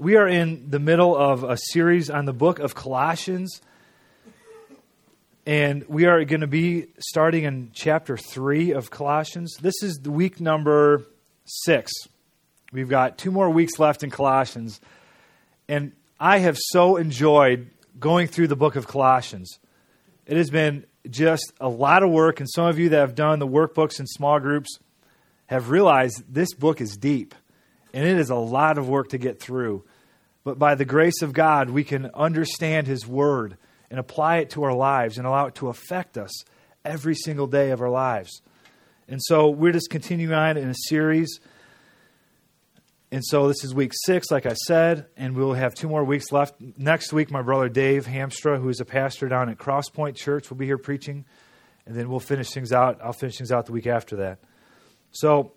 We are in the middle of a series on the book of Colossians. And we are going to be starting in chapter 3 of Colossians. This is the week number 6. We've got two more weeks left in Colossians. And I have so enjoyed going through the book of Colossians. It has been just a lot of work, and some of you that have done the workbooks in small groups have realized this book is deep, and it is a lot of work to get through. But by the grace of God, we can understand His Word and apply it to our lives and allow it to affect us every single day of our lives. And so we're just continuing on in a series. And so this is week six, like I said, and we'll have two more weeks left. Next week, my brother Dave Hamstra, who is a pastor down at Crosspoint Church, will be here preaching. And then we'll finish things out. I'll finish things out the week after that. So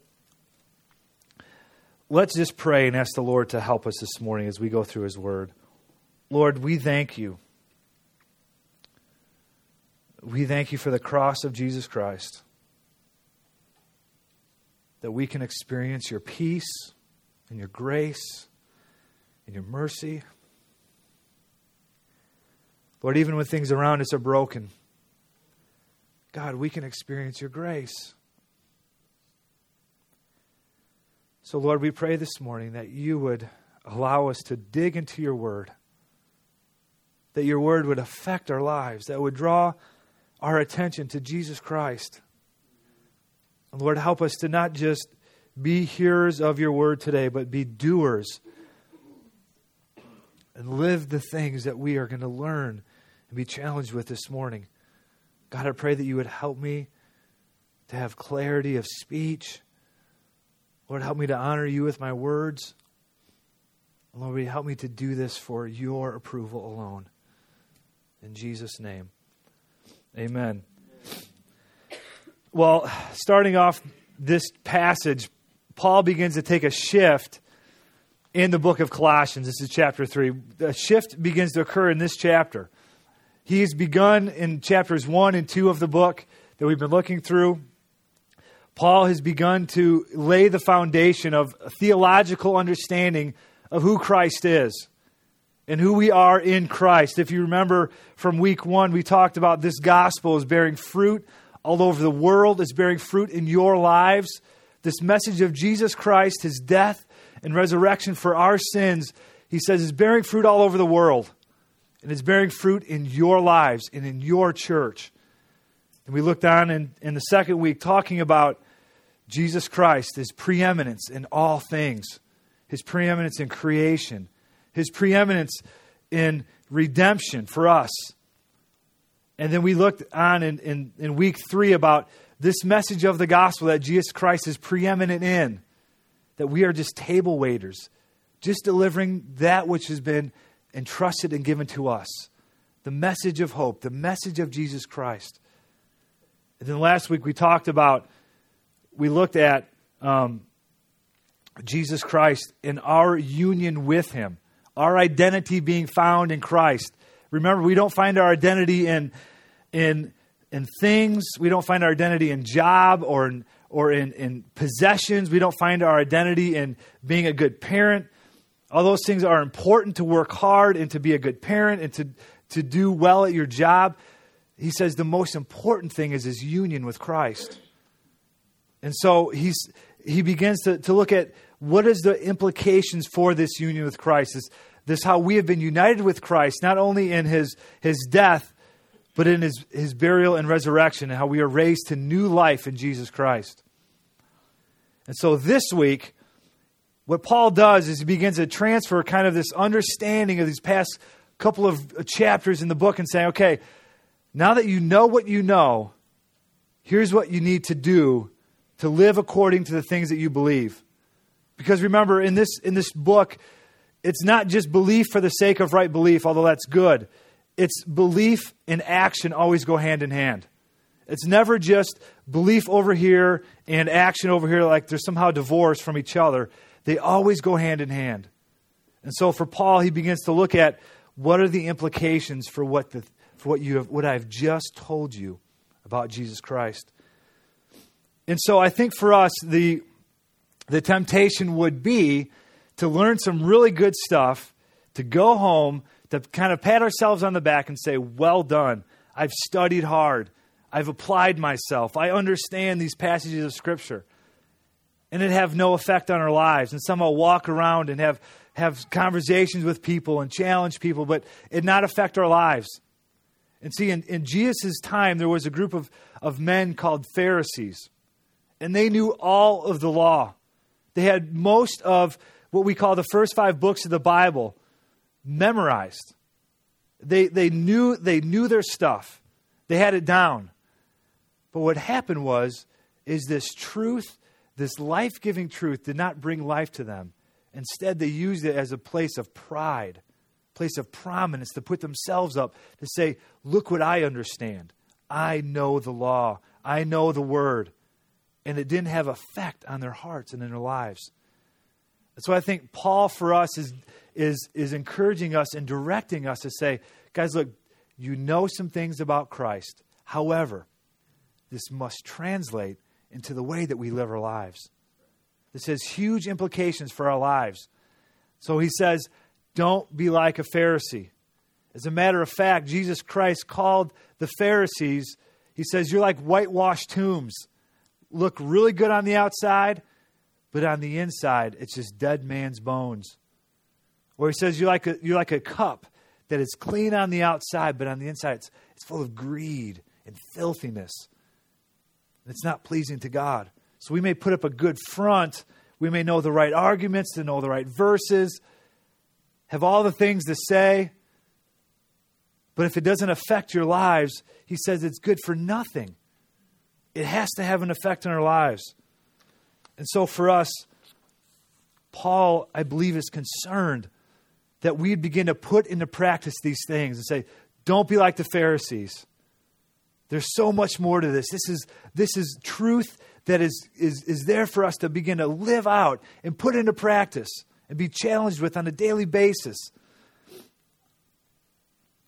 let's just pray and ask the Lord to help us this morning as we go through His Word. Lord, we thank you. We thank you for the cross of Jesus Christ, that we can experience your peace and your grace and your mercy. Lord, even when things around us are broken, God, we can experience your grace. So, Lord, we pray this morning that you would allow us to dig into your word, that your word would affect our lives, that would draw our attention to Jesus Christ. And Lord, help us to not just be hearers of your word today, but be doers and live the things that we are going to learn and be challenged with this morning. God, I pray that you would help me to have clarity of speech Lord, help me to honor you with my words. Lord, help me to do this for your approval alone. In Jesus' name, amen. Well, starting off this passage, Paul begins to take a shift in the book of Colossians. This is chapter 3. The shift begins to occur in this chapter. He's begun in chapters 1 and 2 of the book that we've been looking through. Paul has begun to lay the foundation of theological understanding of who Christ is and who we are in Christ. If you remember from week one, we talked about this gospel is bearing fruit all over the world, is bearing fruit in your lives. This message of Jesus Christ, his death and resurrection for our sins, he says, is bearing fruit all over the world. And it's bearing fruit in your lives and in your church. And we looked on in, in the second week talking about Jesus Christ, his preeminence in all things, his preeminence in creation, his preeminence in redemption for us. And then we looked on in, in, in week three about this message of the gospel that Jesus Christ is preeminent in, that we are just table waiters, just delivering that which has been entrusted and given to us the message of hope, the message of Jesus Christ. And then last week we talked about, we looked at um, Jesus Christ and our union with Him, our identity being found in Christ. Remember, we don't find our identity in, in, in things, we don't find our identity in job or in, or in, in possessions, we don't find our identity in being a good parent. All those things are important to work hard and to be a good parent and to, to do well at your job he says the most important thing is his union with Christ. And so he's, he begins to, to look at what is the implications for this union with Christ. This, this how we have been united with Christ, not only in his, his death, but in his, his burial and resurrection, and how we are raised to new life in Jesus Christ. And so this week, what Paul does is he begins to transfer kind of this understanding of these past couple of chapters in the book and saying, okay, now that you know what you know, here's what you need to do to live according to the things that you believe. Because remember, in this, in this book, it's not just belief for the sake of right belief, although that's good. It's belief and action always go hand in hand. It's never just belief over here and action over here, like they're somehow divorced from each other. They always go hand in hand. And so for Paul, he begins to look at what are the implications for what the, for what, you have, what I've just told you about Jesus Christ. And so I think for us, the, the temptation would be to learn some really good stuff, to go home, to kind of pat ourselves on the back and say, Well done. I've studied hard. I've applied myself. I understand these passages of Scripture. And it have no effect on our lives. And somehow walk around and have, have conversations with people and challenge people, but it not affect our lives. And see, in, in Jesus' time, there was a group of, of men called Pharisees. And they knew all of the law. They had most of what we call the first five books of the Bible memorized. They, they, knew, they knew their stuff, they had it down. But what happened was, is this truth, this life giving truth, did not bring life to them. Instead, they used it as a place of pride, place of prominence to put themselves up, to say, Look what I understand. I know the law, I know the word. And it didn't have effect on their hearts and in their lives. So I think Paul for us is, is, is encouraging us and directing us to say, guys, look, you know some things about Christ. However, this must translate into the way that we live our lives. This has huge implications for our lives. So he says, don't be like a Pharisee. As a matter of fact, Jesus Christ called the Pharisees, he says, you're like whitewashed tombs. Look really good on the outside, but on the inside, it's just dead man's bones. Or he says, you're like a, you're like a cup that is clean on the outside, but on the inside, it's, it's full of greed and filthiness. It's not pleasing to God. So we may put up a good front. We may know the right arguments, to know the right verses, have all the things to say. But if it doesn't affect your lives, he says it's good for nothing. It has to have an effect on our lives. And so for us, Paul, I believe, is concerned that we'd begin to put into practice these things and say, don't be like the Pharisees. There's so much more to this. This is, this is truth that is, is, is there for us to begin to live out and put into practice and be challenged with on a daily basis.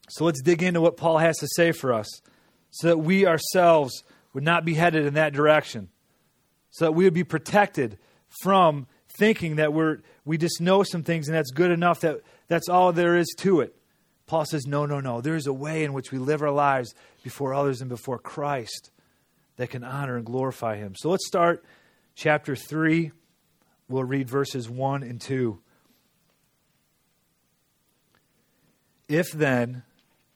So let's dig into what Paul has to say for us so that we ourselves would not be headed in that direction, so that we would be protected from thinking that we're, we just know some things and that's good enough, that that's all there is to it. Paul says, no, no, no. There's a way in which we live our lives before others and before Christ that can honor and glorify him. So let's start chapter 3. We'll read verses 1 and 2. If then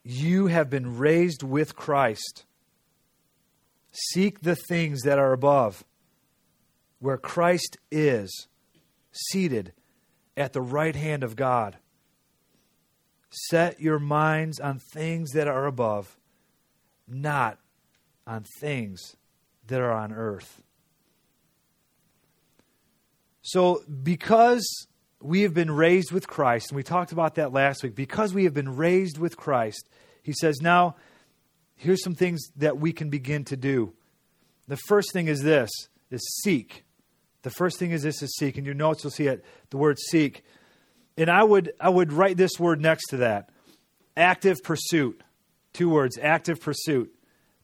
you have been raised with Christ, seek the things that are above, where Christ is, seated at the right hand of God. Set your minds on things that are above, not on things that are on earth. So, because we have been raised with Christ, and we talked about that last week, because we have been raised with Christ, he says, now here's some things that we can begin to do. The first thing is this is seek. The first thing is this is seek. In your notes you'll see it, the word seek. And I would I would write this word next to that. Active pursuit. Two words, active pursuit.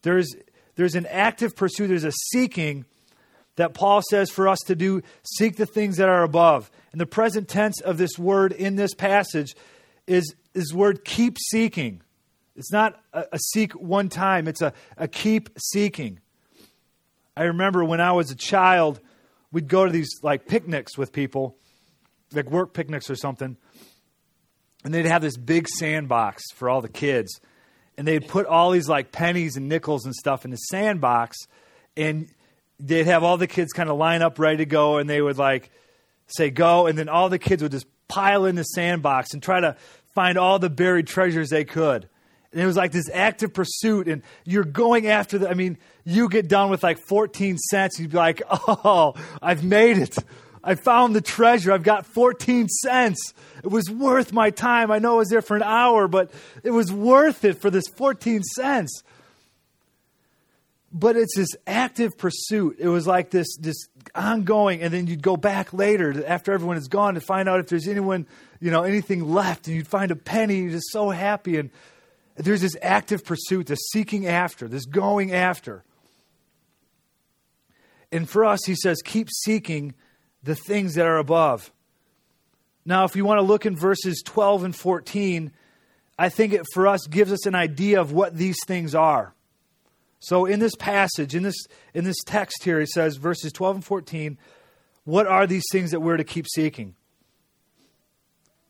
There's there's an active pursuit, there's a seeking that Paul says for us to do, seek the things that are above. And the present tense of this word in this passage is is word keep seeking. It's not a, a seek one time, it's a, a keep seeking. I remember when I was a child, we'd go to these like picnics with people, like work picnics or something, and they'd have this big sandbox for all the kids. And they'd put all these like pennies and nickels and stuff in the sandbox, and they'd have all the kids kind of line up ready to go, and they would like say go, and then all the kids would just pile in the sandbox and try to find all the buried treasures they could. And it was like this active pursuit, and you're going after the. I mean, you get done with like 14 cents, you'd be like, oh, I've made it. I found the treasure. I've got 14 cents. It was worth my time. I know I was there for an hour, but it was worth it for this 14 cents. But it's this active pursuit. It was like this, this ongoing, and then you'd go back later after everyone is gone to find out if there's anyone, you know, anything left, and you'd find a penny, you're just so happy. And there's this active pursuit, this seeking after, this going after. And for us, he says, keep seeking the things that are above. Now, if you want to look in verses 12 and 14, I think it for us gives us an idea of what these things are. So in this passage, in this in this text here, he says verses 12 and 14, what are these things that we're to keep seeking?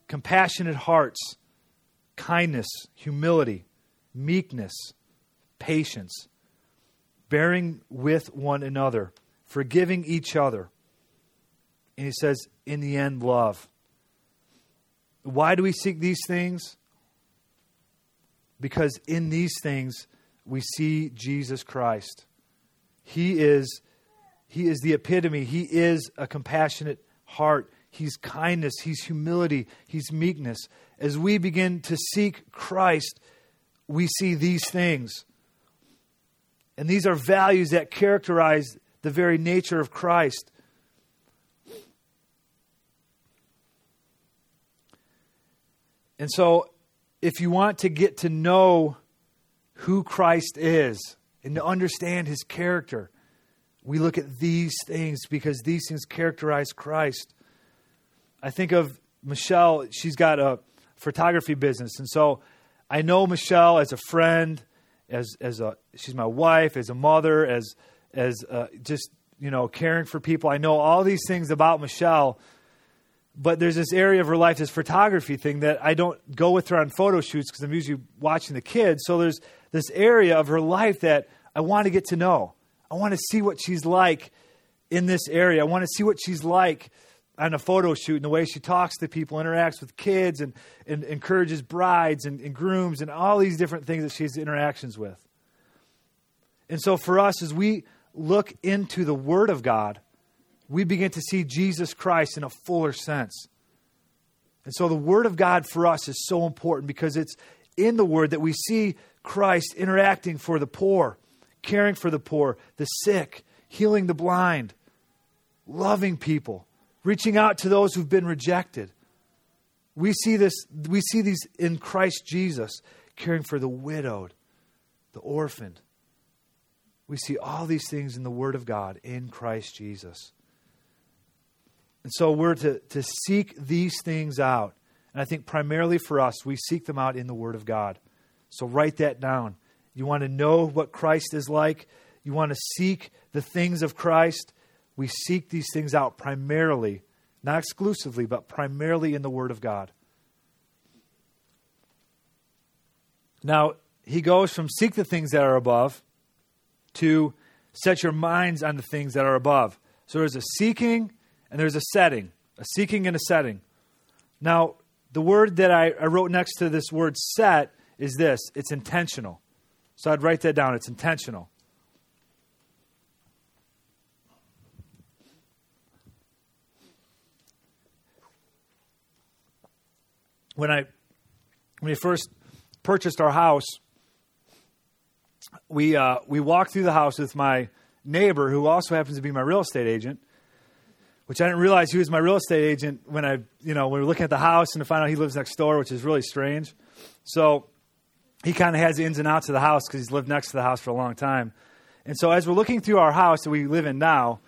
Compassionate hearts, kindness, humility, meekness, patience, bearing with one another, forgiving each other. And he says, in the end, love. Why do we seek these things? Because in these things we see Jesus Christ. He is, he is the epitome. He is a compassionate heart. He's kindness. He's humility. He's meekness. As we begin to seek Christ, we see these things. And these are values that characterize the very nature of Christ. And so, if you want to get to know who Christ is and to understand his character, we look at these things because these things characterize Christ. I think of Michelle, she's got a photography business. And so I know Michelle as a friend, as, as a, she's my wife, as a mother, as, as uh, just, you know, caring for people. I know all these things about Michelle but there's this area of her life, this photography thing, that I don't go with her on photo shoots because I'm usually watching the kids. So there's this area of her life that I want to get to know. I want to see what she's like in this area. I want to see what she's like on a photo shoot and the way she talks to people, interacts with kids, and, and encourages brides and, and grooms and all these different things that she has interactions with. And so for us, as we look into the Word of God, we begin to see Jesus Christ in a fuller sense. And so the Word of God for us is so important because it's in the Word that we see Christ interacting for the poor, caring for the poor, the sick, healing the blind, loving people, reaching out to those who've been rejected. We see this we see these in Christ Jesus, caring for the widowed, the orphaned. We see all these things in the Word of God in Christ Jesus. And so we're to, to seek these things out. And I think primarily for us, we seek them out in the Word of God. So write that down. You want to know what Christ is like? You want to seek the things of Christ? We seek these things out primarily, not exclusively, but primarily in the Word of God. Now, he goes from seek the things that are above to set your minds on the things that are above. So there's a seeking and there's a setting, a seeking and a setting. Now, the word that I, I wrote next to this word set is this it's intentional. So I'd write that down. It's intentional. When I when we first purchased our house, we uh, we walked through the house with my neighbor, who also happens to be my real estate agent, which I didn't realize he was my real estate agent when I, you know, we were looking at the house and to find out he lives next door, which is really strange. So he kind of has the ins and outs of the house because he's lived next to the house for a long time. And so as we're looking through our house that we live in now,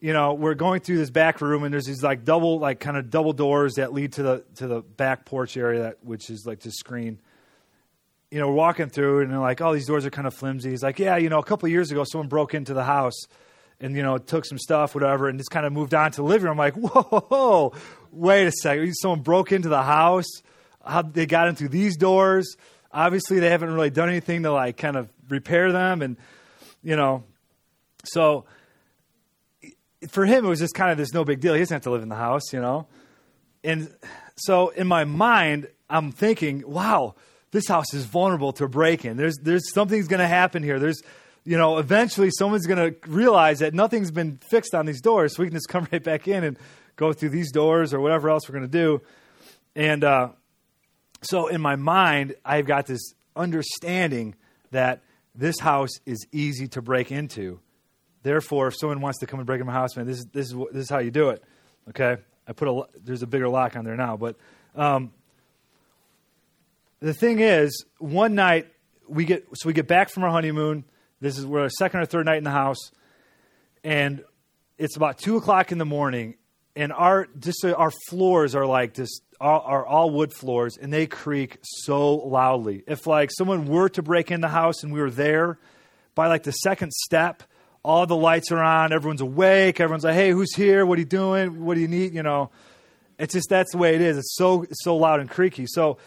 you know, we're going through this back room and there's these like double, like kind of double doors that lead to the to the back porch area, that, which is like the screen. You know, we're walking through and they're like, oh, these doors are kind of flimsy. He's like, yeah, you know, a couple of years ago, someone broke into the house and you know took some stuff, whatever, and just kind of moved on to the living room. I'm like, whoa, wait a second, someone broke into the house. How they got in through these doors? Obviously, they haven't really done anything to like kind of repair them, and you know, so for him it was just kind of this no big deal. He doesn't have to live in the house, you know, and so in my mind, I'm thinking, wow, this house is vulnerable to break in. There's there's something's going to happen here. There's you know, eventually someone's going to realize that nothing's been fixed on these doors, so we can just come right back in and go through these doors or whatever else we're going to do. And uh, so in my mind, I've got this understanding that this house is easy to break into. Therefore, if someone wants to come and break into my house, man, this is this is this is how you do it. Okay, I put a there's a bigger lock on there now, but um, the thing is, one night we get so we get back from our honeymoon this is we're our second or third night in the house, and it's about two o'clock in the morning, and our just uh, our floors are like this are, are all wood floors and they creak so loudly. If like someone were to break in the house and we were there by like the second step all the lights are on everyone's awake everyone's like hey who's here? What are you doing? What do you need? You know? It's just that's the way it is. It's so so loud and creaky. So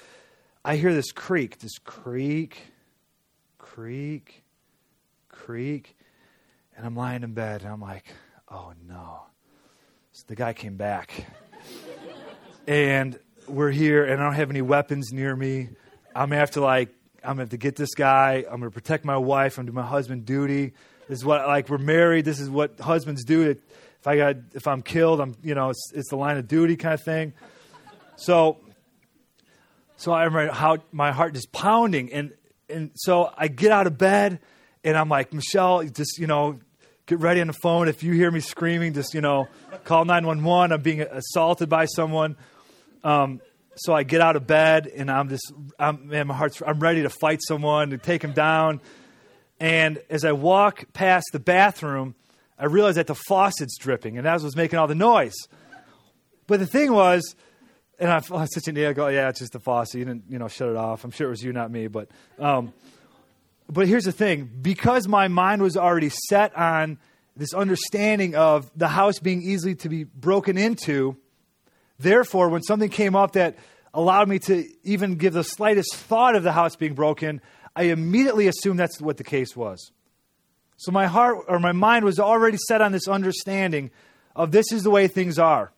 i hear this creak this creak creak creak and i'm lying in bed and i'm like oh no so the guy came back. and we're here, and I don't have any weapons near me. I'm gonna have to like, I'm gonna have to get this guy. I'm gonna protect my wife. I'm doing my husband duty. This is what like we're married. This is what husbands do. If I got, if I'm killed, I'm you know it's, it's the line of duty kind of thing. So, so I remember how my heart is pounding, and and so I get out of bed, and I'm like Michelle, just you know get ready on the phone. If you hear me screaming, just, you know, call 911. I'm being assaulted by someone. Um, so I get out of bed and I'm just, I'm, man, my heart's, I'm ready to fight someone, to take him down. And as I walk past the bathroom, I realize that the faucet's dripping, and that was making all the noise. But the thing was, and I, I such an idiot. I go, yeah, it's just the faucet. You didn't, you know, shut it off. I'm sure it was you, not me. But um, but here's the thing because my mind was already set on this understanding of the house being easily to be broken into, therefore, when something came up that allowed me to even give the slightest thought of the house being broken, I immediately assumed that's what the case was. So my heart or my mind was already set on this understanding of this is the way things are.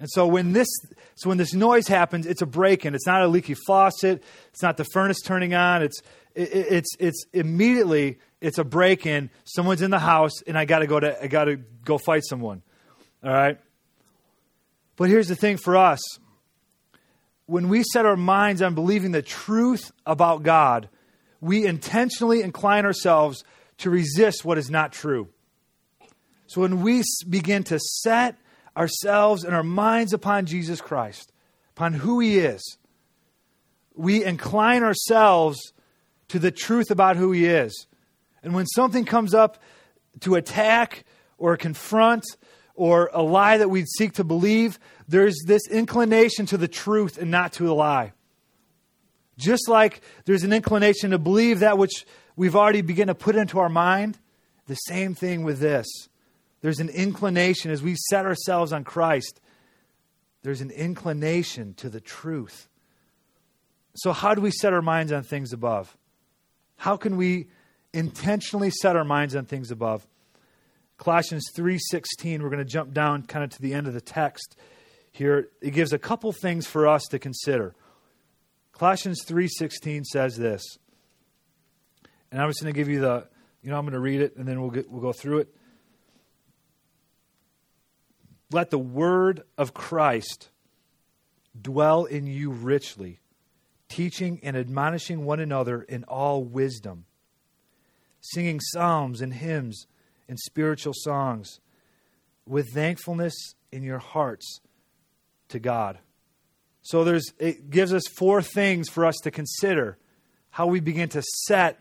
And so when this so when this noise happens, it's a break-in. It's not a leaky faucet. It's not the furnace turning on. It's it, it's it's immediately it's a break-in. Someone's in the house, and I got to go to I got to go fight someone. All right. But here's the thing for us: when we set our minds on believing the truth about God, we intentionally incline ourselves to resist what is not true. So when we begin to set ourselves and our minds upon Jesus Christ, upon who He is, we incline ourselves to the truth about who He is. And when something comes up to attack or confront or a lie that we seek to believe, there's this inclination to the truth and not to a lie. Just like there's an inclination to believe that which we've already begun to put into our mind, the same thing with this. There's an inclination as we set ourselves on Christ, there's an inclination to the truth. So, how do we set our minds on things above? How can we intentionally set our minds on things above? Colossians 3:16, we're going to jump down kind of to the end of the text here. It gives a couple things for us to consider. Colossians 3:16 says this. And I'm just going to give you the, you know, I'm going to read it and then we'll get, we'll go through it. Let the word of Christ dwell in you richly teaching and admonishing one another in all wisdom, singing psalms and hymns and spiritual songs with thankfulness in your hearts to God. So there's it gives us four things for us to consider how we begin to set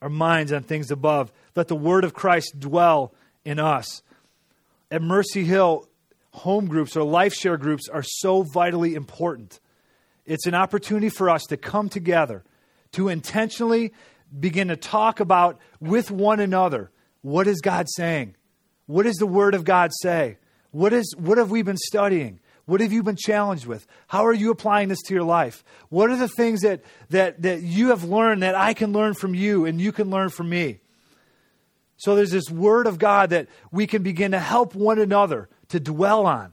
our minds on things above. Let the word of Christ dwell in us. At Mercy Hill, home groups or life share groups are so vitally important. It's an opportunity for us to come together, to intentionally begin to talk about with one another what is God saying? What does the Word of God say? What, is, what have we been studying? What have you been challenged with? How are you applying this to your life? What are the things that, that, that you have learned that I can learn from you and you can learn from me? So there's this Word of God that we can begin to help one another to dwell on.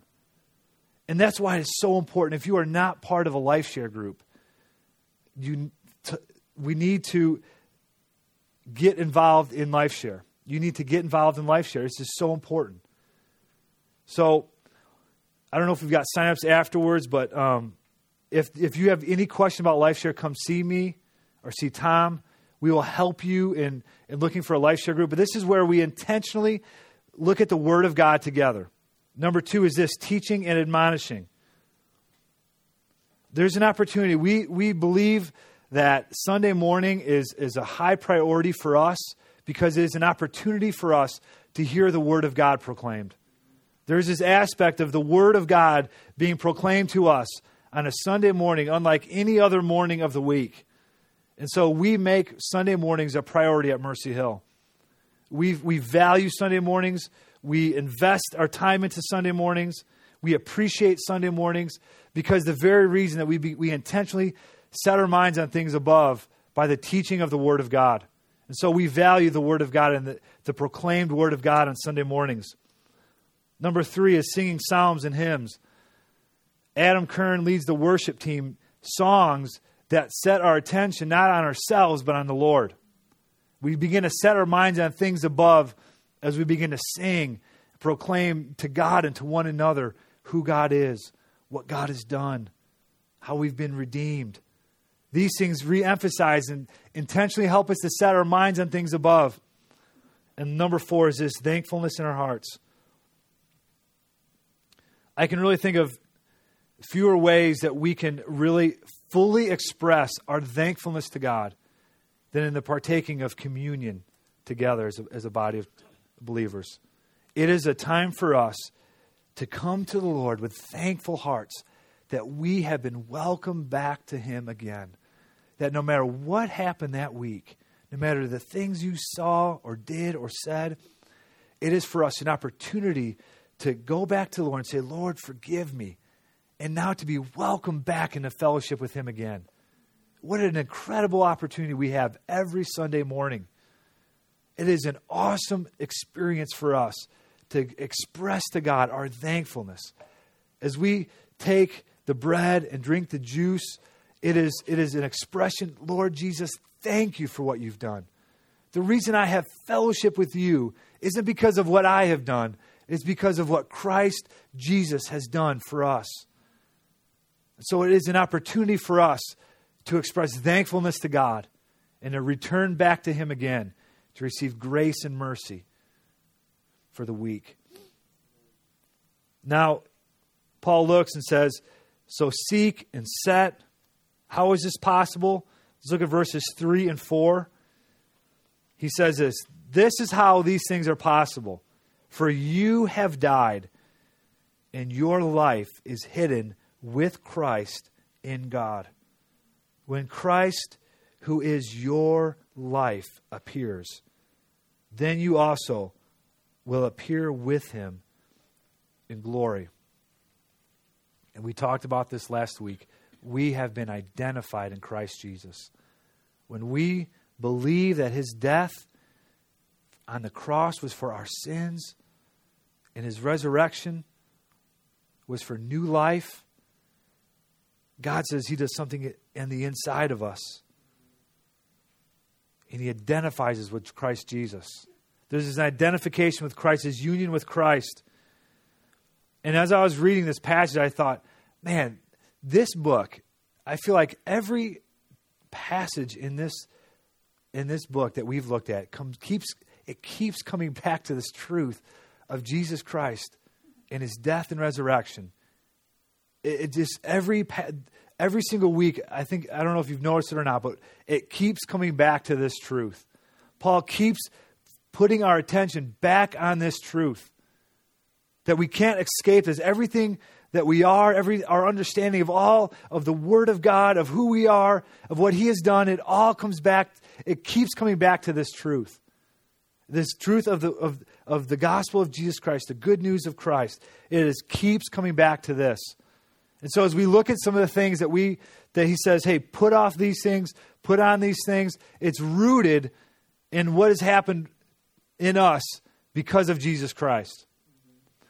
And that's why it's so important. If you are not part of a life share group, you t- we need to get involved in life share. You need to get involved in life share. This is so important. So, I don't know if we've got signups afterwards, but um, if if you have any question about life share, come see me or see Tom. We will help you in, in looking for a life share group. But this is where we intentionally look at the Word of God together. Number two is this teaching and admonishing. There's an opportunity. We, we believe that Sunday morning is, is a high priority for us because it is an opportunity for us to hear the Word of God proclaimed. There's this aspect of the Word of God being proclaimed to us on a Sunday morning, unlike any other morning of the week. And so we make Sunday mornings a priority at Mercy Hill. We, we value Sunday mornings. We invest our time into Sunday mornings. We appreciate Sunday mornings because the very reason that we, be, we intentionally set our minds on things above by the teaching of the Word of God. And so we value the Word of God and the, the proclaimed Word of God on Sunday mornings. Number three is singing psalms and hymns. Adam Kern leads the worship team songs that set our attention not on ourselves, but on the Lord. We begin to set our minds on things above as we begin to sing, proclaim to God and to one another who God is, what God has done, how we've been redeemed. These things re emphasize and intentionally help us to set our minds on things above. And number four is this thankfulness in our hearts. I can really think of fewer ways that we can really fully express our thankfulness to God than in the partaking of communion together as a, as a body of believers. It is a time for us to come to the Lord with thankful hearts that we have been welcomed back to Him again. That no matter what happened that week, no matter the things you saw or did or said, it is for us an opportunity to go back to the Lord and say, Lord, forgive me and now to be welcomed back into fellowship with Him again. What an incredible opportunity we have every Sunday morning. It is an awesome experience for us to express to God our thankfulness. As we take the bread and drink the juice, it is, it is an expression, Lord Jesus, thank you for what you've done. The reason I have fellowship with you isn't because of what I have done, it's because of what Christ Jesus has done for us. So it is an opportunity for us to express thankfulness to God and to return back to Him again to receive grace and mercy for the weak. Now, Paul looks and says, So seek and set. How is this possible? Let's look at verses 3 and 4. He says this This is how these things are possible. For you have died, and your life is hidden with Christ in God. When Christ, who is your life, appears, then you also will appear with him in glory. And we talked about this last week. We have been identified in Christ Jesus. When we believe that his death on the cross was for our sins and his resurrection was for new life, God says He does something in the inside of us. And He identifies us with Christ Jesus. There's this identification with Christ, His union with Christ. And as I was reading this passage, I thought, man, this book, I feel like every passage in this in this book that we've looked at comes keeps it keeps coming back to this truth of Jesus Christ and his death and resurrection it, it just every every single week. I think I don't know if you've noticed it or not, but it keeps coming back to this truth. Paul keeps putting our attention back on this truth that we can't escape this. Everything that we are, every our understanding of all of the Word of God, of who we are, of what He has done, it all comes back. It keeps coming back to this truth. This truth of the of, of the gospel of Jesus Christ, the good news of Christ. It is keeps coming back to this. And so as we look at some of the things that we that he says, hey, put off these things, put on these things, it's rooted in what has happened in us because of Jesus Christ.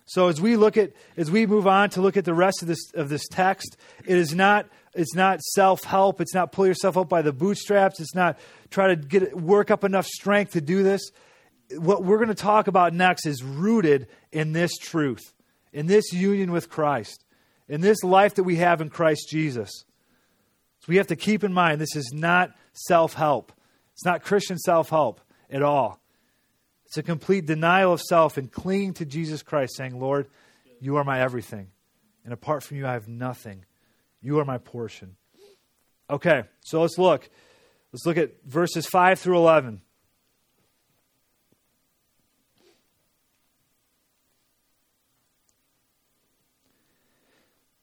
So as we look at as we move on to look at the rest of this of this text, it is not it's not self-help, it's not pull yourself up by the bootstraps, it's not try to get work up enough strength to do this. What we're going to talk about next is rooted in this truth, in this union with Christ in this life that we have in Christ Jesus. So we have to keep in mind this is not self help. It's not Christian self help at all. It's a complete denial of self and clinging to Jesus Christ, saying, Lord, you are my everything. And apart from you, I have nothing. You are my portion. Okay, so let's look. Let's look at verses 5 through 11.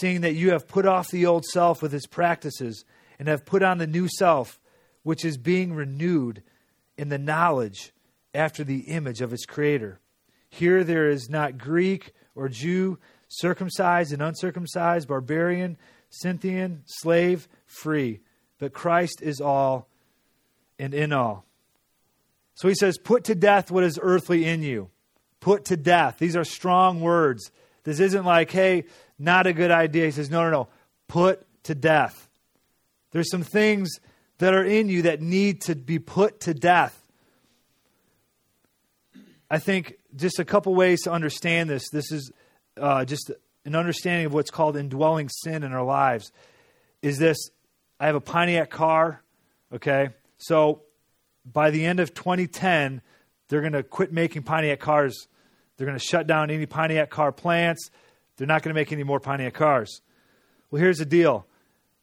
seeing that you have put off the old self with its practices and have put on the new self, which is being renewed in the knowledge after the image of its creator. Here there is not Greek or Jew, circumcised and uncircumcised, barbarian, Scythian, slave, free, but Christ is all and in all. So he says, Put to death what is earthly in you. Put to death. These are strong words. This isn't like, hey, not a good idea. He says, No, no, no. Put to death. There's some things that are in you that need to be put to death. I think just a couple ways to understand this. This is uh, just an understanding of what's called indwelling sin in our lives. Is this I have a Pontiac car, okay? So by the end of 2010, they're going to quit making Pontiac cars. They're going to shut down any Pontiac car plants. They're not going to make any more Pontiac cars. Well, here's the deal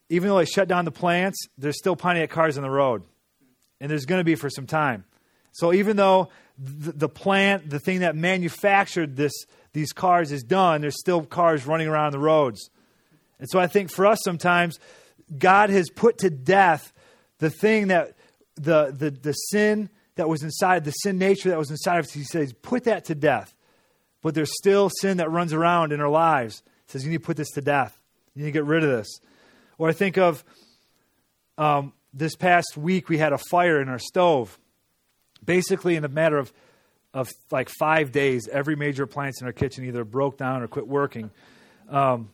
even though they shut down the plants, there's still Pontiac cars on the road. And there's going to be for some time. So even though the, plant, the thing that manufactured this, these cars is done, there's still cars running around the roads. And so I think for us sometimes, God has put to death the thing that the, the, the sin that was inside, the sin nature that was inside of us. He says, put that to death. But there's still sin that runs around in our lives. He says, you need to put this to death. You need to get rid of this. Or I think of um, this past week, we had a fire in our stove. Basically, in a matter of, of like five days, every major appliance in our kitchen either broke down or quit working. Um,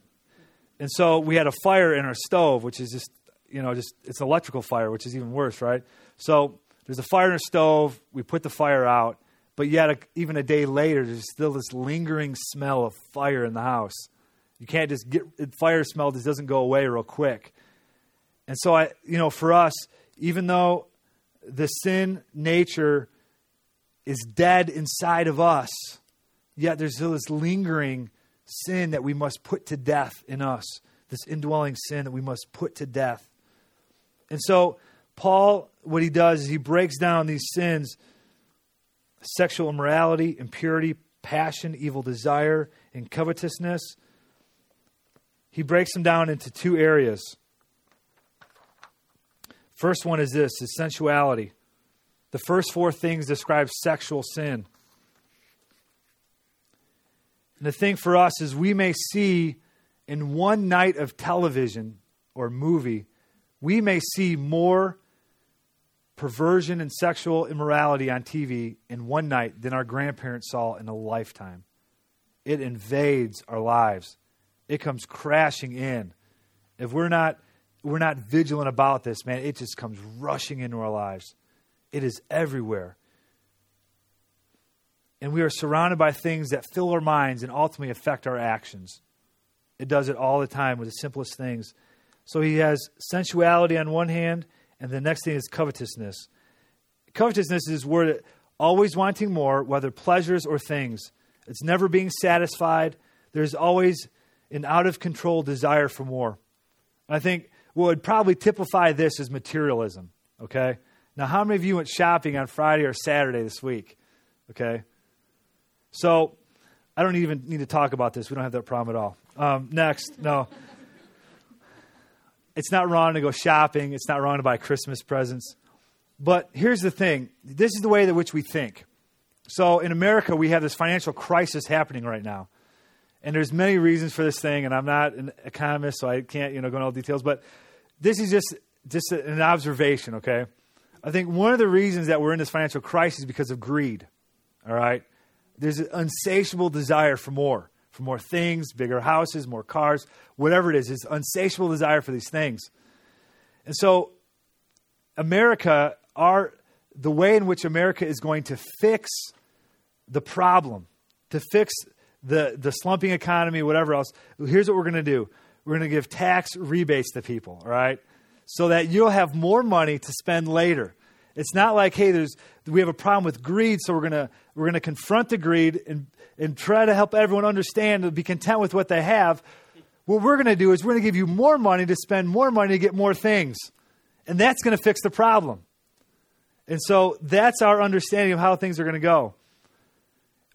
and so we had a fire in our stove, which is just, you know, just it's an electrical fire, which is even worse, right? So there's a fire in our stove. We put the fire out, but yet a, even a day later, there's still this lingering smell of fire in the house. You can't just get fire smell just doesn't go away real quick. And so I, you know, for us, even though the sin nature is dead inside of us, yet there's still this lingering sin that we must put to death in us. This indwelling sin that we must put to death. And so Paul, what he does is he breaks down these sins sexual immorality, impurity, passion, evil desire, and covetousness he breaks them down into two areas. First one is this is sensuality. The first four things describe sexual sin. And the thing for us is we may see in one night of television or movie, we may see more perversion and sexual immorality on TV in one night than our grandparents saw in a lifetime. It invades our lives it comes crashing in. If we're not we're not vigilant about this, man, it just comes rushing into our lives. It is everywhere. And we are surrounded by things that fill our minds and ultimately affect our actions. It does it all the time with the simplest things. So he has sensuality on one hand, and the next thing is covetousness. Covetousness is where always wanting more, whether pleasures or things. It's never being satisfied. There's always an out of control desire for more. I think what would probably typify this is materialism, okay? Now, how many of you went shopping on Friday or Saturday this week? Okay? So, I don't even need to talk about this. We don't have that problem at all. Um, next, no. It's not wrong to go shopping, it's not wrong to buy Christmas presents. But here's the thing this is the way that which we think. So, in America, we have this financial crisis happening right now and there's many reasons for this thing, and I'm not an economist, so I can't you know go into all the details. But this is just just an observation, okay? I think one of the reasons that we're in this financial crisis is because of greed. All right, there's an insatiable desire for more, for more things, bigger houses, more cars, whatever it is. It's insatiable desire for these things, and so America, our the way in which America is going to fix the problem, to fix the, the slumping economy, whatever else. Here's what we're going to do we're going to give tax rebates to people, all right? So that you'll have more money to spend later. It's not like, hey, there's we have a problem with greed, so we're gonna we're gonna confront the greed and and try to help everyone understand and be content with what they have. What we're gonna do is we're gonna give you more money to spend more money to get more things. And that's gonna fix the problem. And so that's our understanding of how things are gonna go.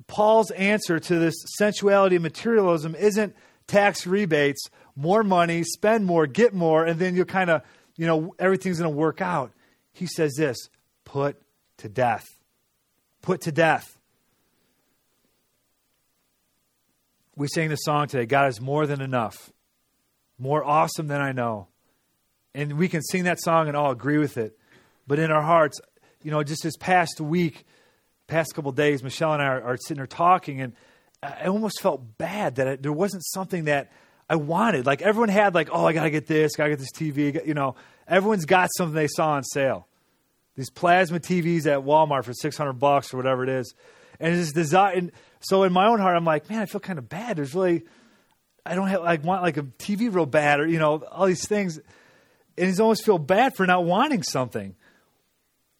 Paul's answer to this sensuality and materialism isn't tax rebates, more money, spend more, get more, and then you're kind of, you know, everything's going to work out. He says this put to death. Put to death. We sang the song today God is more than enough, more awesome than I know. And we can sing that song and all agree with it. But in our hearts, you know, just this past week, past couple days, Michelle and I are, are, sitting there talking, and I almost felt bad that there wasn't something that I wanted. Like everyone had, like, oh, I got to get this, got to get this TV. You know, everyone's got something they saw on sale. These plasma TVs at Walmart for six hundred bucks or whatever it is, and it's desire. And so in my own heart, I'm like, man, I feel kind of bad. There's really, I don't have, I want like a TV real bad, or you know, all these things, and you almost feel bad for not wanting something.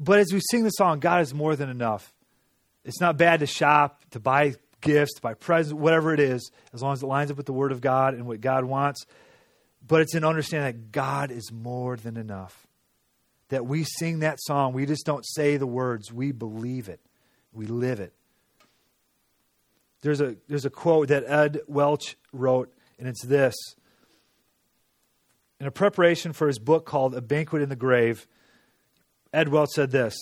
But as we sing the song, God is more than enough. It's not bad to shop, to buy gifts, to buy presents, whatever it is, as long as it lines up with the Word of God and what God wants. But it's an understanding that God is more than enough. That we sing that song, we just don't say the words, we believe it, we live it. There's a, there's a quote that Ed Welch wrote, and it's this. In a preparation for his book called A Banquet in the Grave, Ed Welch said this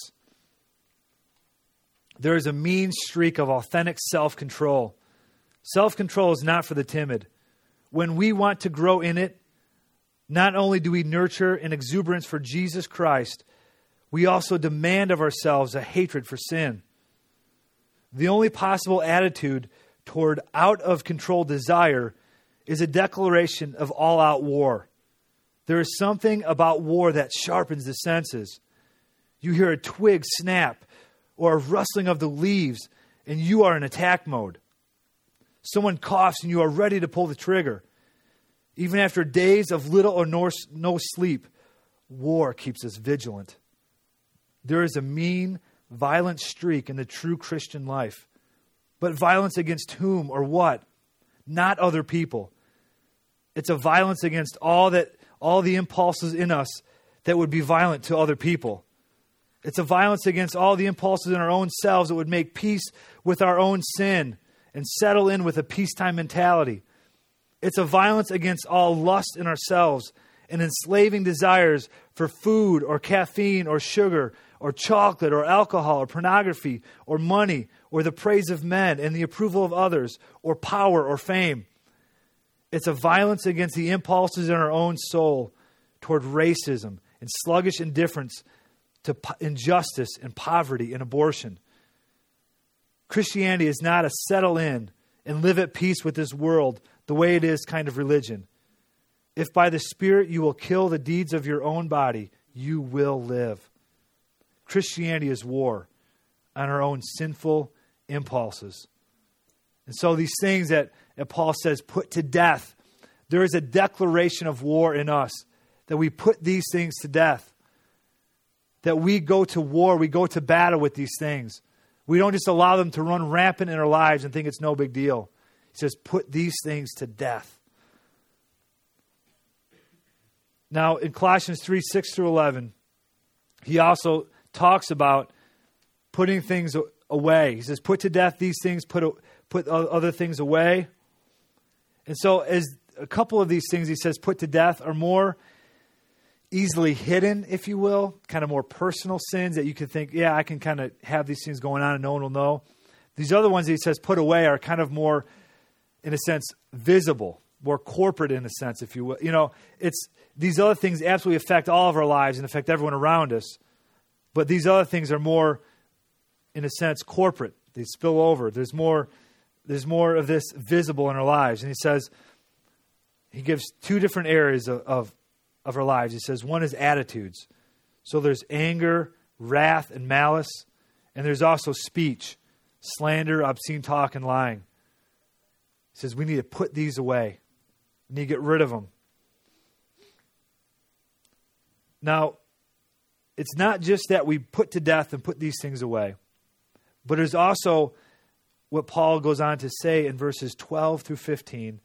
there is a mean streak of authentic self control. Self control is not for the timid. When we want to grow in it, not only do we nurture an exuberance for Jesus Christ, we also demand of ourselves a hatred for sin. The only possible attitude toward out of control desire is a declaration of all out war. There is something about war that sharpens the senses. You hear a twig snap, or a rustling of the leaves, and you are in attack mode. Someone coughs, and you are ready to pull the trigger. Even after days of little or no, no sleep, war keeps us vigilant. There is a mean, violent streak in the true Christian life. But violence against whom or what? Not other people. It's a violence against all that all the impulses in us that would be violent to other people. It's a violence against all the impulses in our own selves that would make peace with our own sin and settle in with a peacetime mentality. It's a violence against all lust in ourselves and enslaving desires for food or caffeine or sugar or chocolate or alcohol or pornography or money or the praise of men and the approval of others or power or fame. It's a violence against the impulses in our own soul toward racism and sluggish indifference to injustice and poverty and abortion. Christianity is not a settle in and live at peace with this world the way it is kind of religion. If by the Spirit you will kill the deeds of your own body, you will live. Christianity is war on our own sinful impulses. And so, these things that, that Paul says, put to death, there is a declaration of war in us that we put these things to death that we go to war, we go to battle with these things. We don't just allow them to run rampant in our lives and think it's no big deal. He says, put these things to death. Now, in Colossians 3 6 through 11, he also talks about putting things away. He says, put to death these things, put, put other things away. And so, as a couple of these things he says put to death are more easily hidden, if you will, kind of more personal sins that you could think, yeah, I can kind of have these things going on and no one will know. These other ones he says put away are kind of more, in a sense, visible, more corporate in a sense, if you will. You know, it's these other things absolutely affect all of our lives and affect everyone around us. But these other things are more, in a sense, corporate. They spill over. There's more, there's more of this visible in our lives. And he says, he gives two different areas of, of of our lives. He says one is attitudes. So there's anger, wrath, and malice, and there's also speech, slander, obscene talk, and lying. He says we need to put these away. We need to get rid of them. Now, it's not just that we put to death and put these things away, but it's also what Paul goes on to say in verses 12 through 15.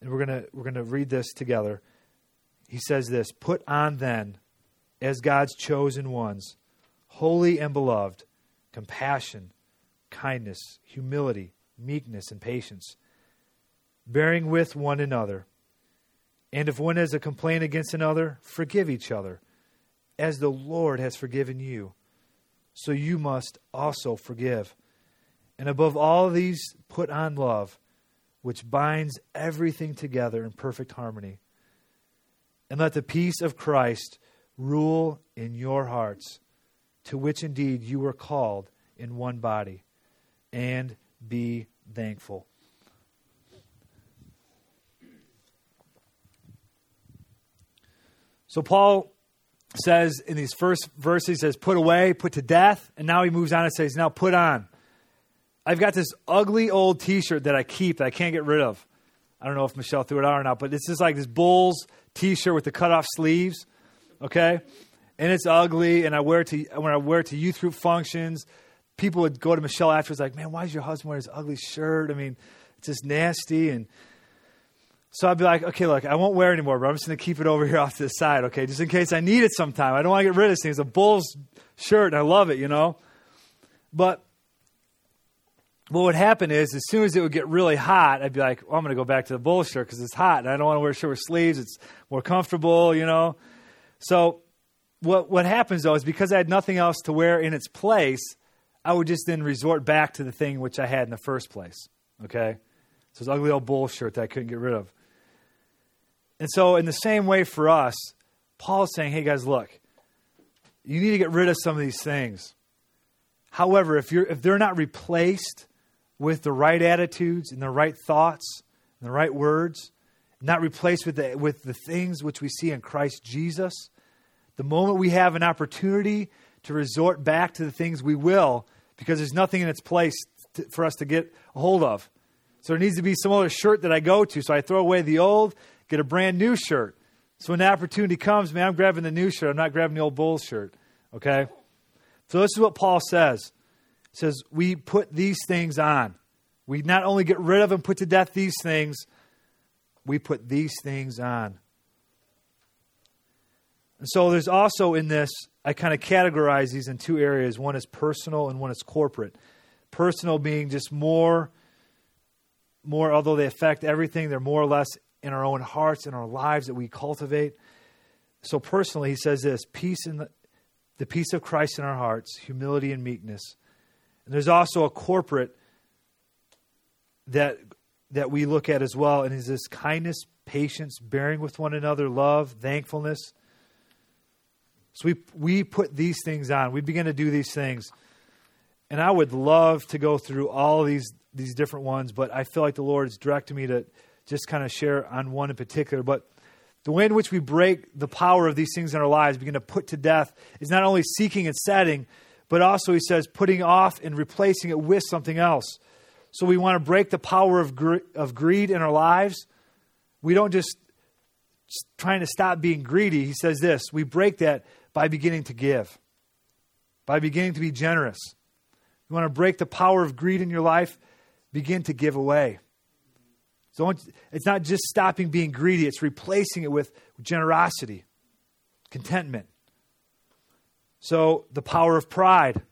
And we're going to we're going to read this together. He says this, "Put on then as God's chosen ones, holy and beloved, compassion, kindness, humility, meekness and patience." Bearing with one another. And if one has a complaint against another, forgive each other, as the Lord has forgiven you. So you must also forgive. And above all these, put on love, which binds everything together in perfect harmony. And let the peace of Christ rule in your hearts, to which indeed you were called in one body, and be thankful. So Paul says in these first verses, he says, put away, put to death, and now he moves on and says, now put on. I've got this ugly old t shirt that I keep that I can't get rid of. I don't know if Michelle threw it out or not, but it's just like this Bulls t shirt with the cut off sleeves, okay? And it's ugly, and I wear it to, when I wear it to youth group functions, people would go to Michelle afterwards, like, man, why is your husband wearing this ugly shirt? I mean, it's just nasty. And so I'd be like, okay, look, I won't wear it anymore, but I'm just going to keep it over here off to the side, okay, just in case I need it sometime. I don't want to get rid of this thing. It's a Bulls shirt, and I love it, you know? But what would happen is, as soon as it would get really hot, I'd be like, well, I'm going to go back to the Bulls shirt because it's hot, and I don't want to wear a shirt with sleeves. It's more comfortable, you know? So what, what happens, though, is because I had nothing else to wear in its place, I would just then resort back to the thing which I had in the first place, okay? So it's ugly old bull shirt that I couldn't get rid of. And so, in the same way for us, Paul's saying, hey guys, look, you need to get rid of some of these things. However, if, you're, if they're not replaced with the right attitudes and the right thoughts and the right words, not replaced with the, with the things which we see in Christ Jesus, the moment we have an opportunity to resort back to the things we will, because there's nothing in its place to, for us to get a hold of. So there needs to be some other shirt that I go to. So I throw away the old, get a brand new shirt. So when the opportunity comes, man, I'm grabbing the new shirt. I'm not grabbing the old Bulls shirt. Okay? So this is what Paul says. He says, We put these things on. We not only get rid of and put to death these things, we put these things on. And so there's also in this, I kind of categorize these in two areas. One is personal and one is corporate. Personal being just more, more, although they affect everything, they're more or less in our own hearts, in our lives that we cultivate. So personally, he says this peace in the, the peace of Christ in our hearts, humility and meekness. And there's also a corporate that that we look at as well, and is this kindness, patience, bearing with one another, love, thankfulness. So we we put these things on. We begin to do these things. And I would love to go through all these these different ones, but I feel like the Lord is directing me to just kind of share on one in particular. But the way in which we break the power of these things in our lives, begin to put to death, is not only seeking and setting, but also, he says, putting off and replacing it with something else. So we want to break the power of, of greed in our lives. We don't just trying to stop being greedy. He says this we break that by beginning to give, by beginning to be generous. You want to break the power of greed in your life? Begin to give away. So it's not just stopping being greedy, it's replacing it with generosity, contentment. So the power of pride.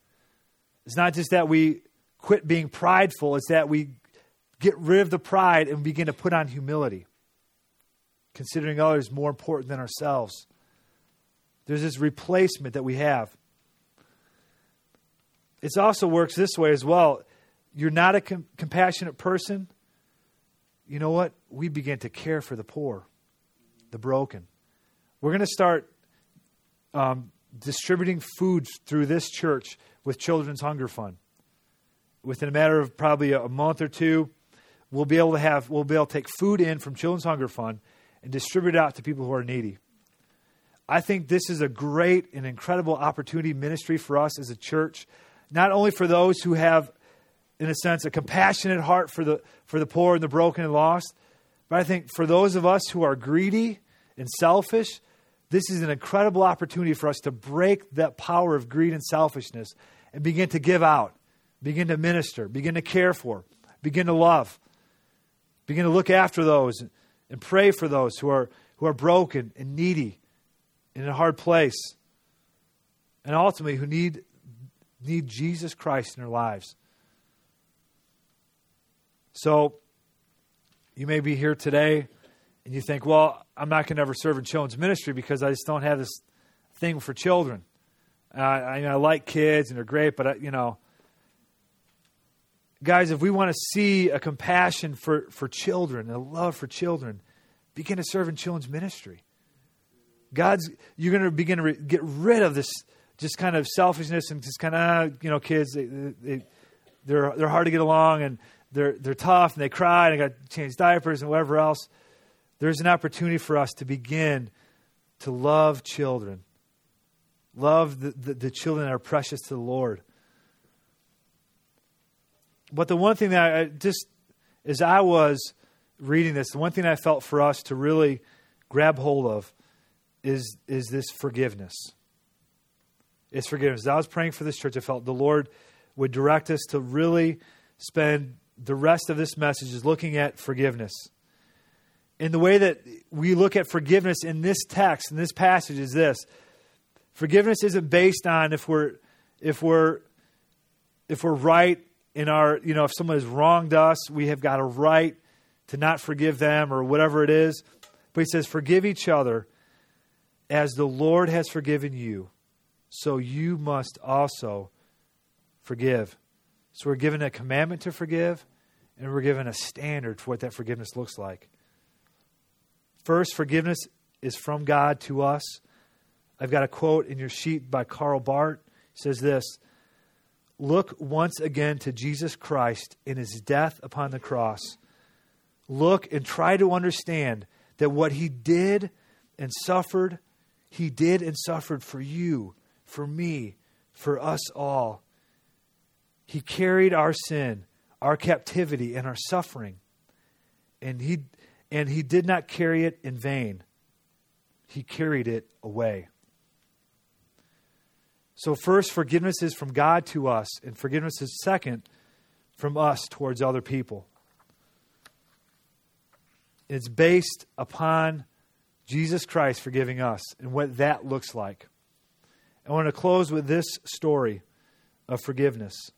It's not just that we quit being prideful, it's that we get rid of the pride and begin to put on humility, considering others more important than ourselves. There's this replacement that we have. It also works this way as well. You're not a com- compassionate person. You know what? We begin to care for the poor, the broken. We're going to start um, distributing food through this church with Children's Hunger Fund. Within a matter of probably a month or two, we'll be able to have we'll be able to take food in from Children's Hunger Fund and distribute it out to people who are needy. I think this is a great and incredible opportunity ministry for us as a church, not only for those who have, in a sense, a compassionate heart for the for the poor and the broken and lost, but I think for those of us who are greedy and selfish, this is an incredible opportunity for us to break that power of greed and selfishness and begin to give out, begin to minister, begin to care for, begin to love, begin to look after those and pray for those who are, who are broken and needy and in a hard place, and ultimately who need, need Jesus Christ in their lives. So, you may be here today and you think, well, I'm not going to ever serve in children's ministry because I just don't have this thing for children. Uh, I, I like kids and they're great, but I, you know, guys, if we want to see a compassion for, for children, a love for children, begin to serve in children's ministry. God's, you're going to begin to re- get rid of this just kind of selfishness and just kind of, you know, kids, they, they, they're, they're hard to get along and they're, they're tough and they cry and they got to change diapers and whatever else there's an opportunity for us to begin to love children, love the, the, the children that are precious to the Lord. But the one thing that I just, as I was reading this, the one thing I felt for us to really grab hold of is, is this forgiveness. It's forgiveness. As I was praying for this church, I felt the Lord would direct us to really spend the rest of this message is looking at forgiveness. In the way that we look at forgiveness in this text, in this passage, is this. Forgiveness isn't based on if we're if we're if we're right in our you know if someone has wronged us we have got a right to not forgive them or whatever it is. But he says forgive each other as the lord has forgiven you so you must also forgive so we're given a commandment to forgive and we're given a standard for what that forgiveness looks like First, forgiveness is from God to us. I've got a quote in your sheet by Karl Barth. It says this Look once again to Jesus Christ in his death upon the cross. Look and try to understand that what he did and suffered, he did and suffered for you, for me, for us all. He carried our sin, our captivity, and our suffering. And he and he did not carry it in vain, he carried it away. So, first, forgiveness is from God to us, and forgiveness is second from us towards other people. It's based upon Jesus Christ forgiving us and what that looks like. I want to close with this story of forgiveness.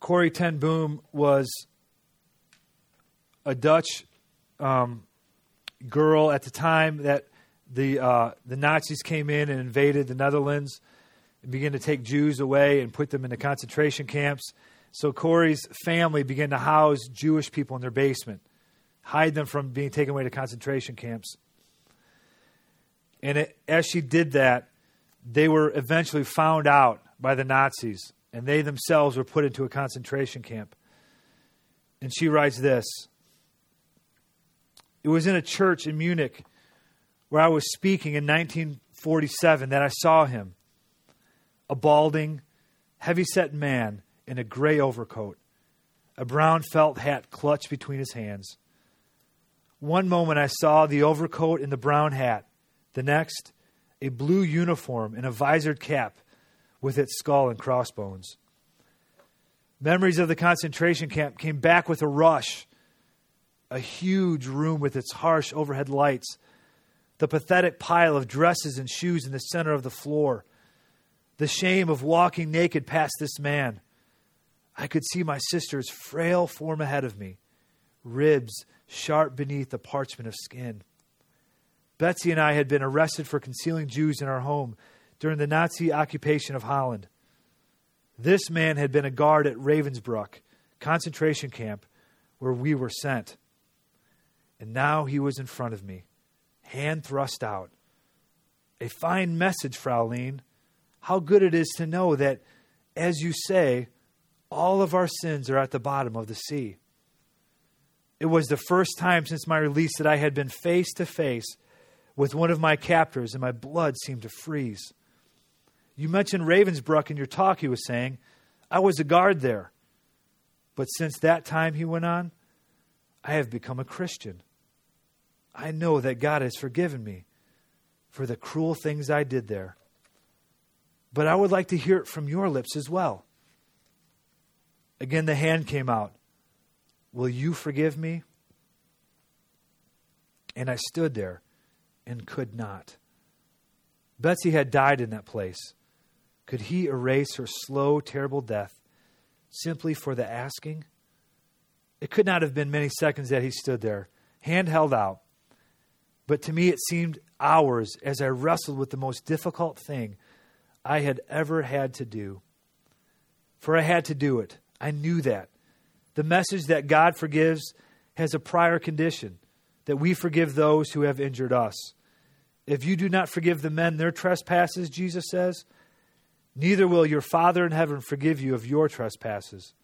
Corrie ten Boom was a Dutch um, girl at the time that the uh, the Nazis came in and invaded the Netherlands and began to take Jews away and put them into concentration camps. So Corrie's family began to house Jewish people in their basement, hide them from being taken away to concentration camps. And it, as she did that, they were eventually found out by the Nazis and they themselves were put into a concentration camp. And she writes this It was in a church in Munich where I was speaking in 1947 that I saw him, a balding, heavy set man in a gray overcoat, a brown felt hat clutched between his hands. One moment I saw the overcoat and the brown hat, the next, a blue uniform and a visored cap with its skull and crossbones. Memories of the concentration camp came back with a rush. A huge room with its harsh overhead lights, the pathetic pile of dresses and shoes in the center of the floor, the shame of walking naked past this man. I could see my sister's frail form ahead of me, ribs sharp beneath the parchment of skin. Betsy and I had been arrested for concealing Jews in our home during the Nazi occupation of Holland. This man had been a guard at Ravensbrück concentration camp where we were sent. And now he was in front of me, hand thrust out. A fine message, Fraulein. How good it is to know that, as you say, all of our sins are at the bottom of the sea. It was the first time since my release that I had been face to face with one of my captors, and my blood seemed to freeze. You mentioned Ravensbrück in your talk, he was saying. I was a guard there. But since that time, he went on, I have become a Christian. I know that God has forgiven me for the cruel things I did there. But I would like to hear it from your lips as well. Again, the hand came out. Will you forgive me? And I stood there and could not. Betsy had died in that place. Could he erase her slow, terrible death simply for the asking? It could not have been many seconds that he stood there, hand held out. But to me, it seemed hours as I wrestled with the most difficult thing I had ever had to do. For I had to do it. I knew that. The message that God forgives has a prior condition that we forgive those who have injured us. If you do not forgive the men their trespasses, Jesus says, neither will your Father in heaven forgive you of your trespasses.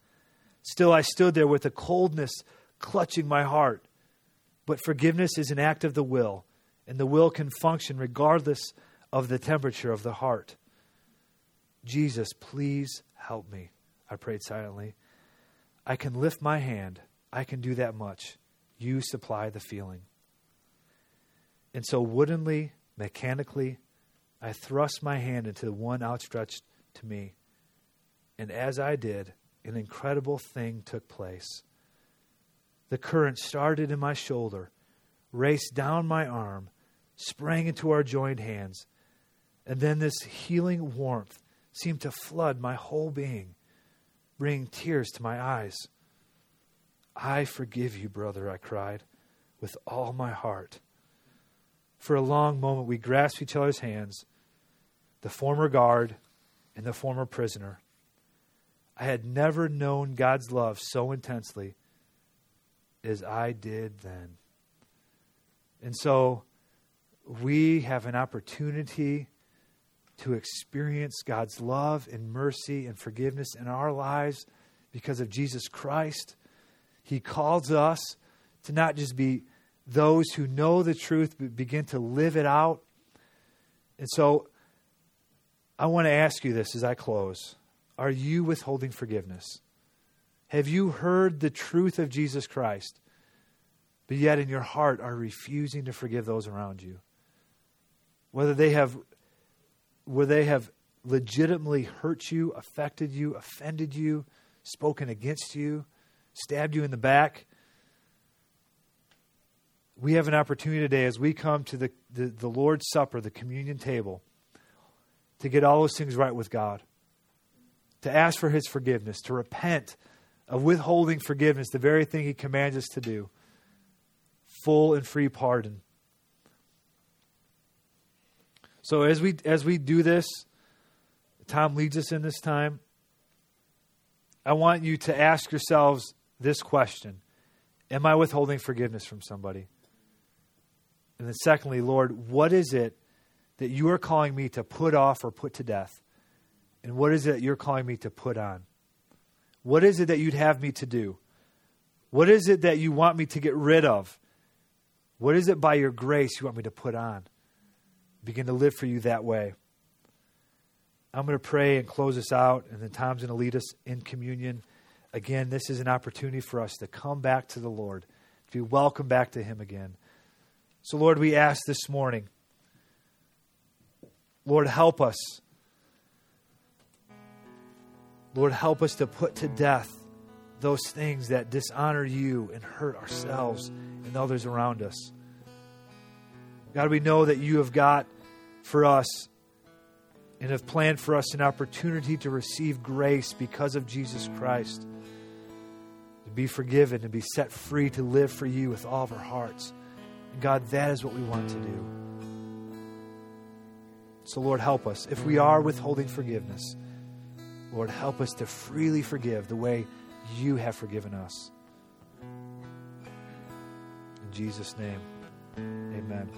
Still, I stood there with a coldness clutching my heart. But forgiveness is an act of the will, and the will can function regardless of the temperature of the heart. Jesus, please help me, I prayed silently. I can lift my hand. I can do that much. You supply the feeling. And so, woodenly, mechanically, I thrust my hand into the one outstretched to me. And as I did, an incredible thing took place. The current started in my shoulder, raced down my arm, sprang into our joined hands, and then this healing warmth seemed to flood my whole being, bringing tears to my eyes. I forgive you, brother, I cried with all my heart. For a long moment, we grasped each other's hands, the former guard and the former prisoner. I had never known God's love so intensely as I did then. And so we have an opportunity to experience God's love and mercy and forgiveness in our lives because of Jesus Christ. He calls us to not just be those who know the truth, begin to live it out. And so I want to ask you this as I close. Are you withholding forgiveness? Have you heard the truth of Jesus Christ, but yet in your heart are refusing to forgive those around you? Whether they have where they have legitimately hurt you, affected you, offended you, spoken against you, stabbed you in the back. We have an opportunity today as we come to the, the, the Lord's Supper, the communion table, to get all those things right with God to ask for his forgiveness, to repent of withholding forgiveness, the very thing he commands us to do. Full and free pardon. So as we as we do this, Tom leads us in this time. I want you to ask yourselves this question. Am I withholding forgiveness from somebody? And then secondly, Lord, what is it that you are calling me to put off or put to death? And what is it that you're calling me to put on? What is it that you'd have me to do? What is it that you want me to get rid of? What is it by your grace you want me to put on? Begin to live for you that way. I'm going to pray and close us out, and then Tom's going to lead us in communion. Again, this is an opportunity for us to come back to the Lord, to be welcome back to Him again. So, Lord, we ask this morning, Lord, help us Lord, help us to put to death those things that dishonor you and hurt ourselves and others around us. God, we know that you have got for us and have planned for us an opportunity to receive grace because of Jesus Christ, to be forgiven and be set free to live for you with all of our hearts. God, that is what we want to do. So, Lord, help us. If we are withholding forgiveness, Lord, help us to freely forgive the way you have forgiven us. In Jesus' name, amen.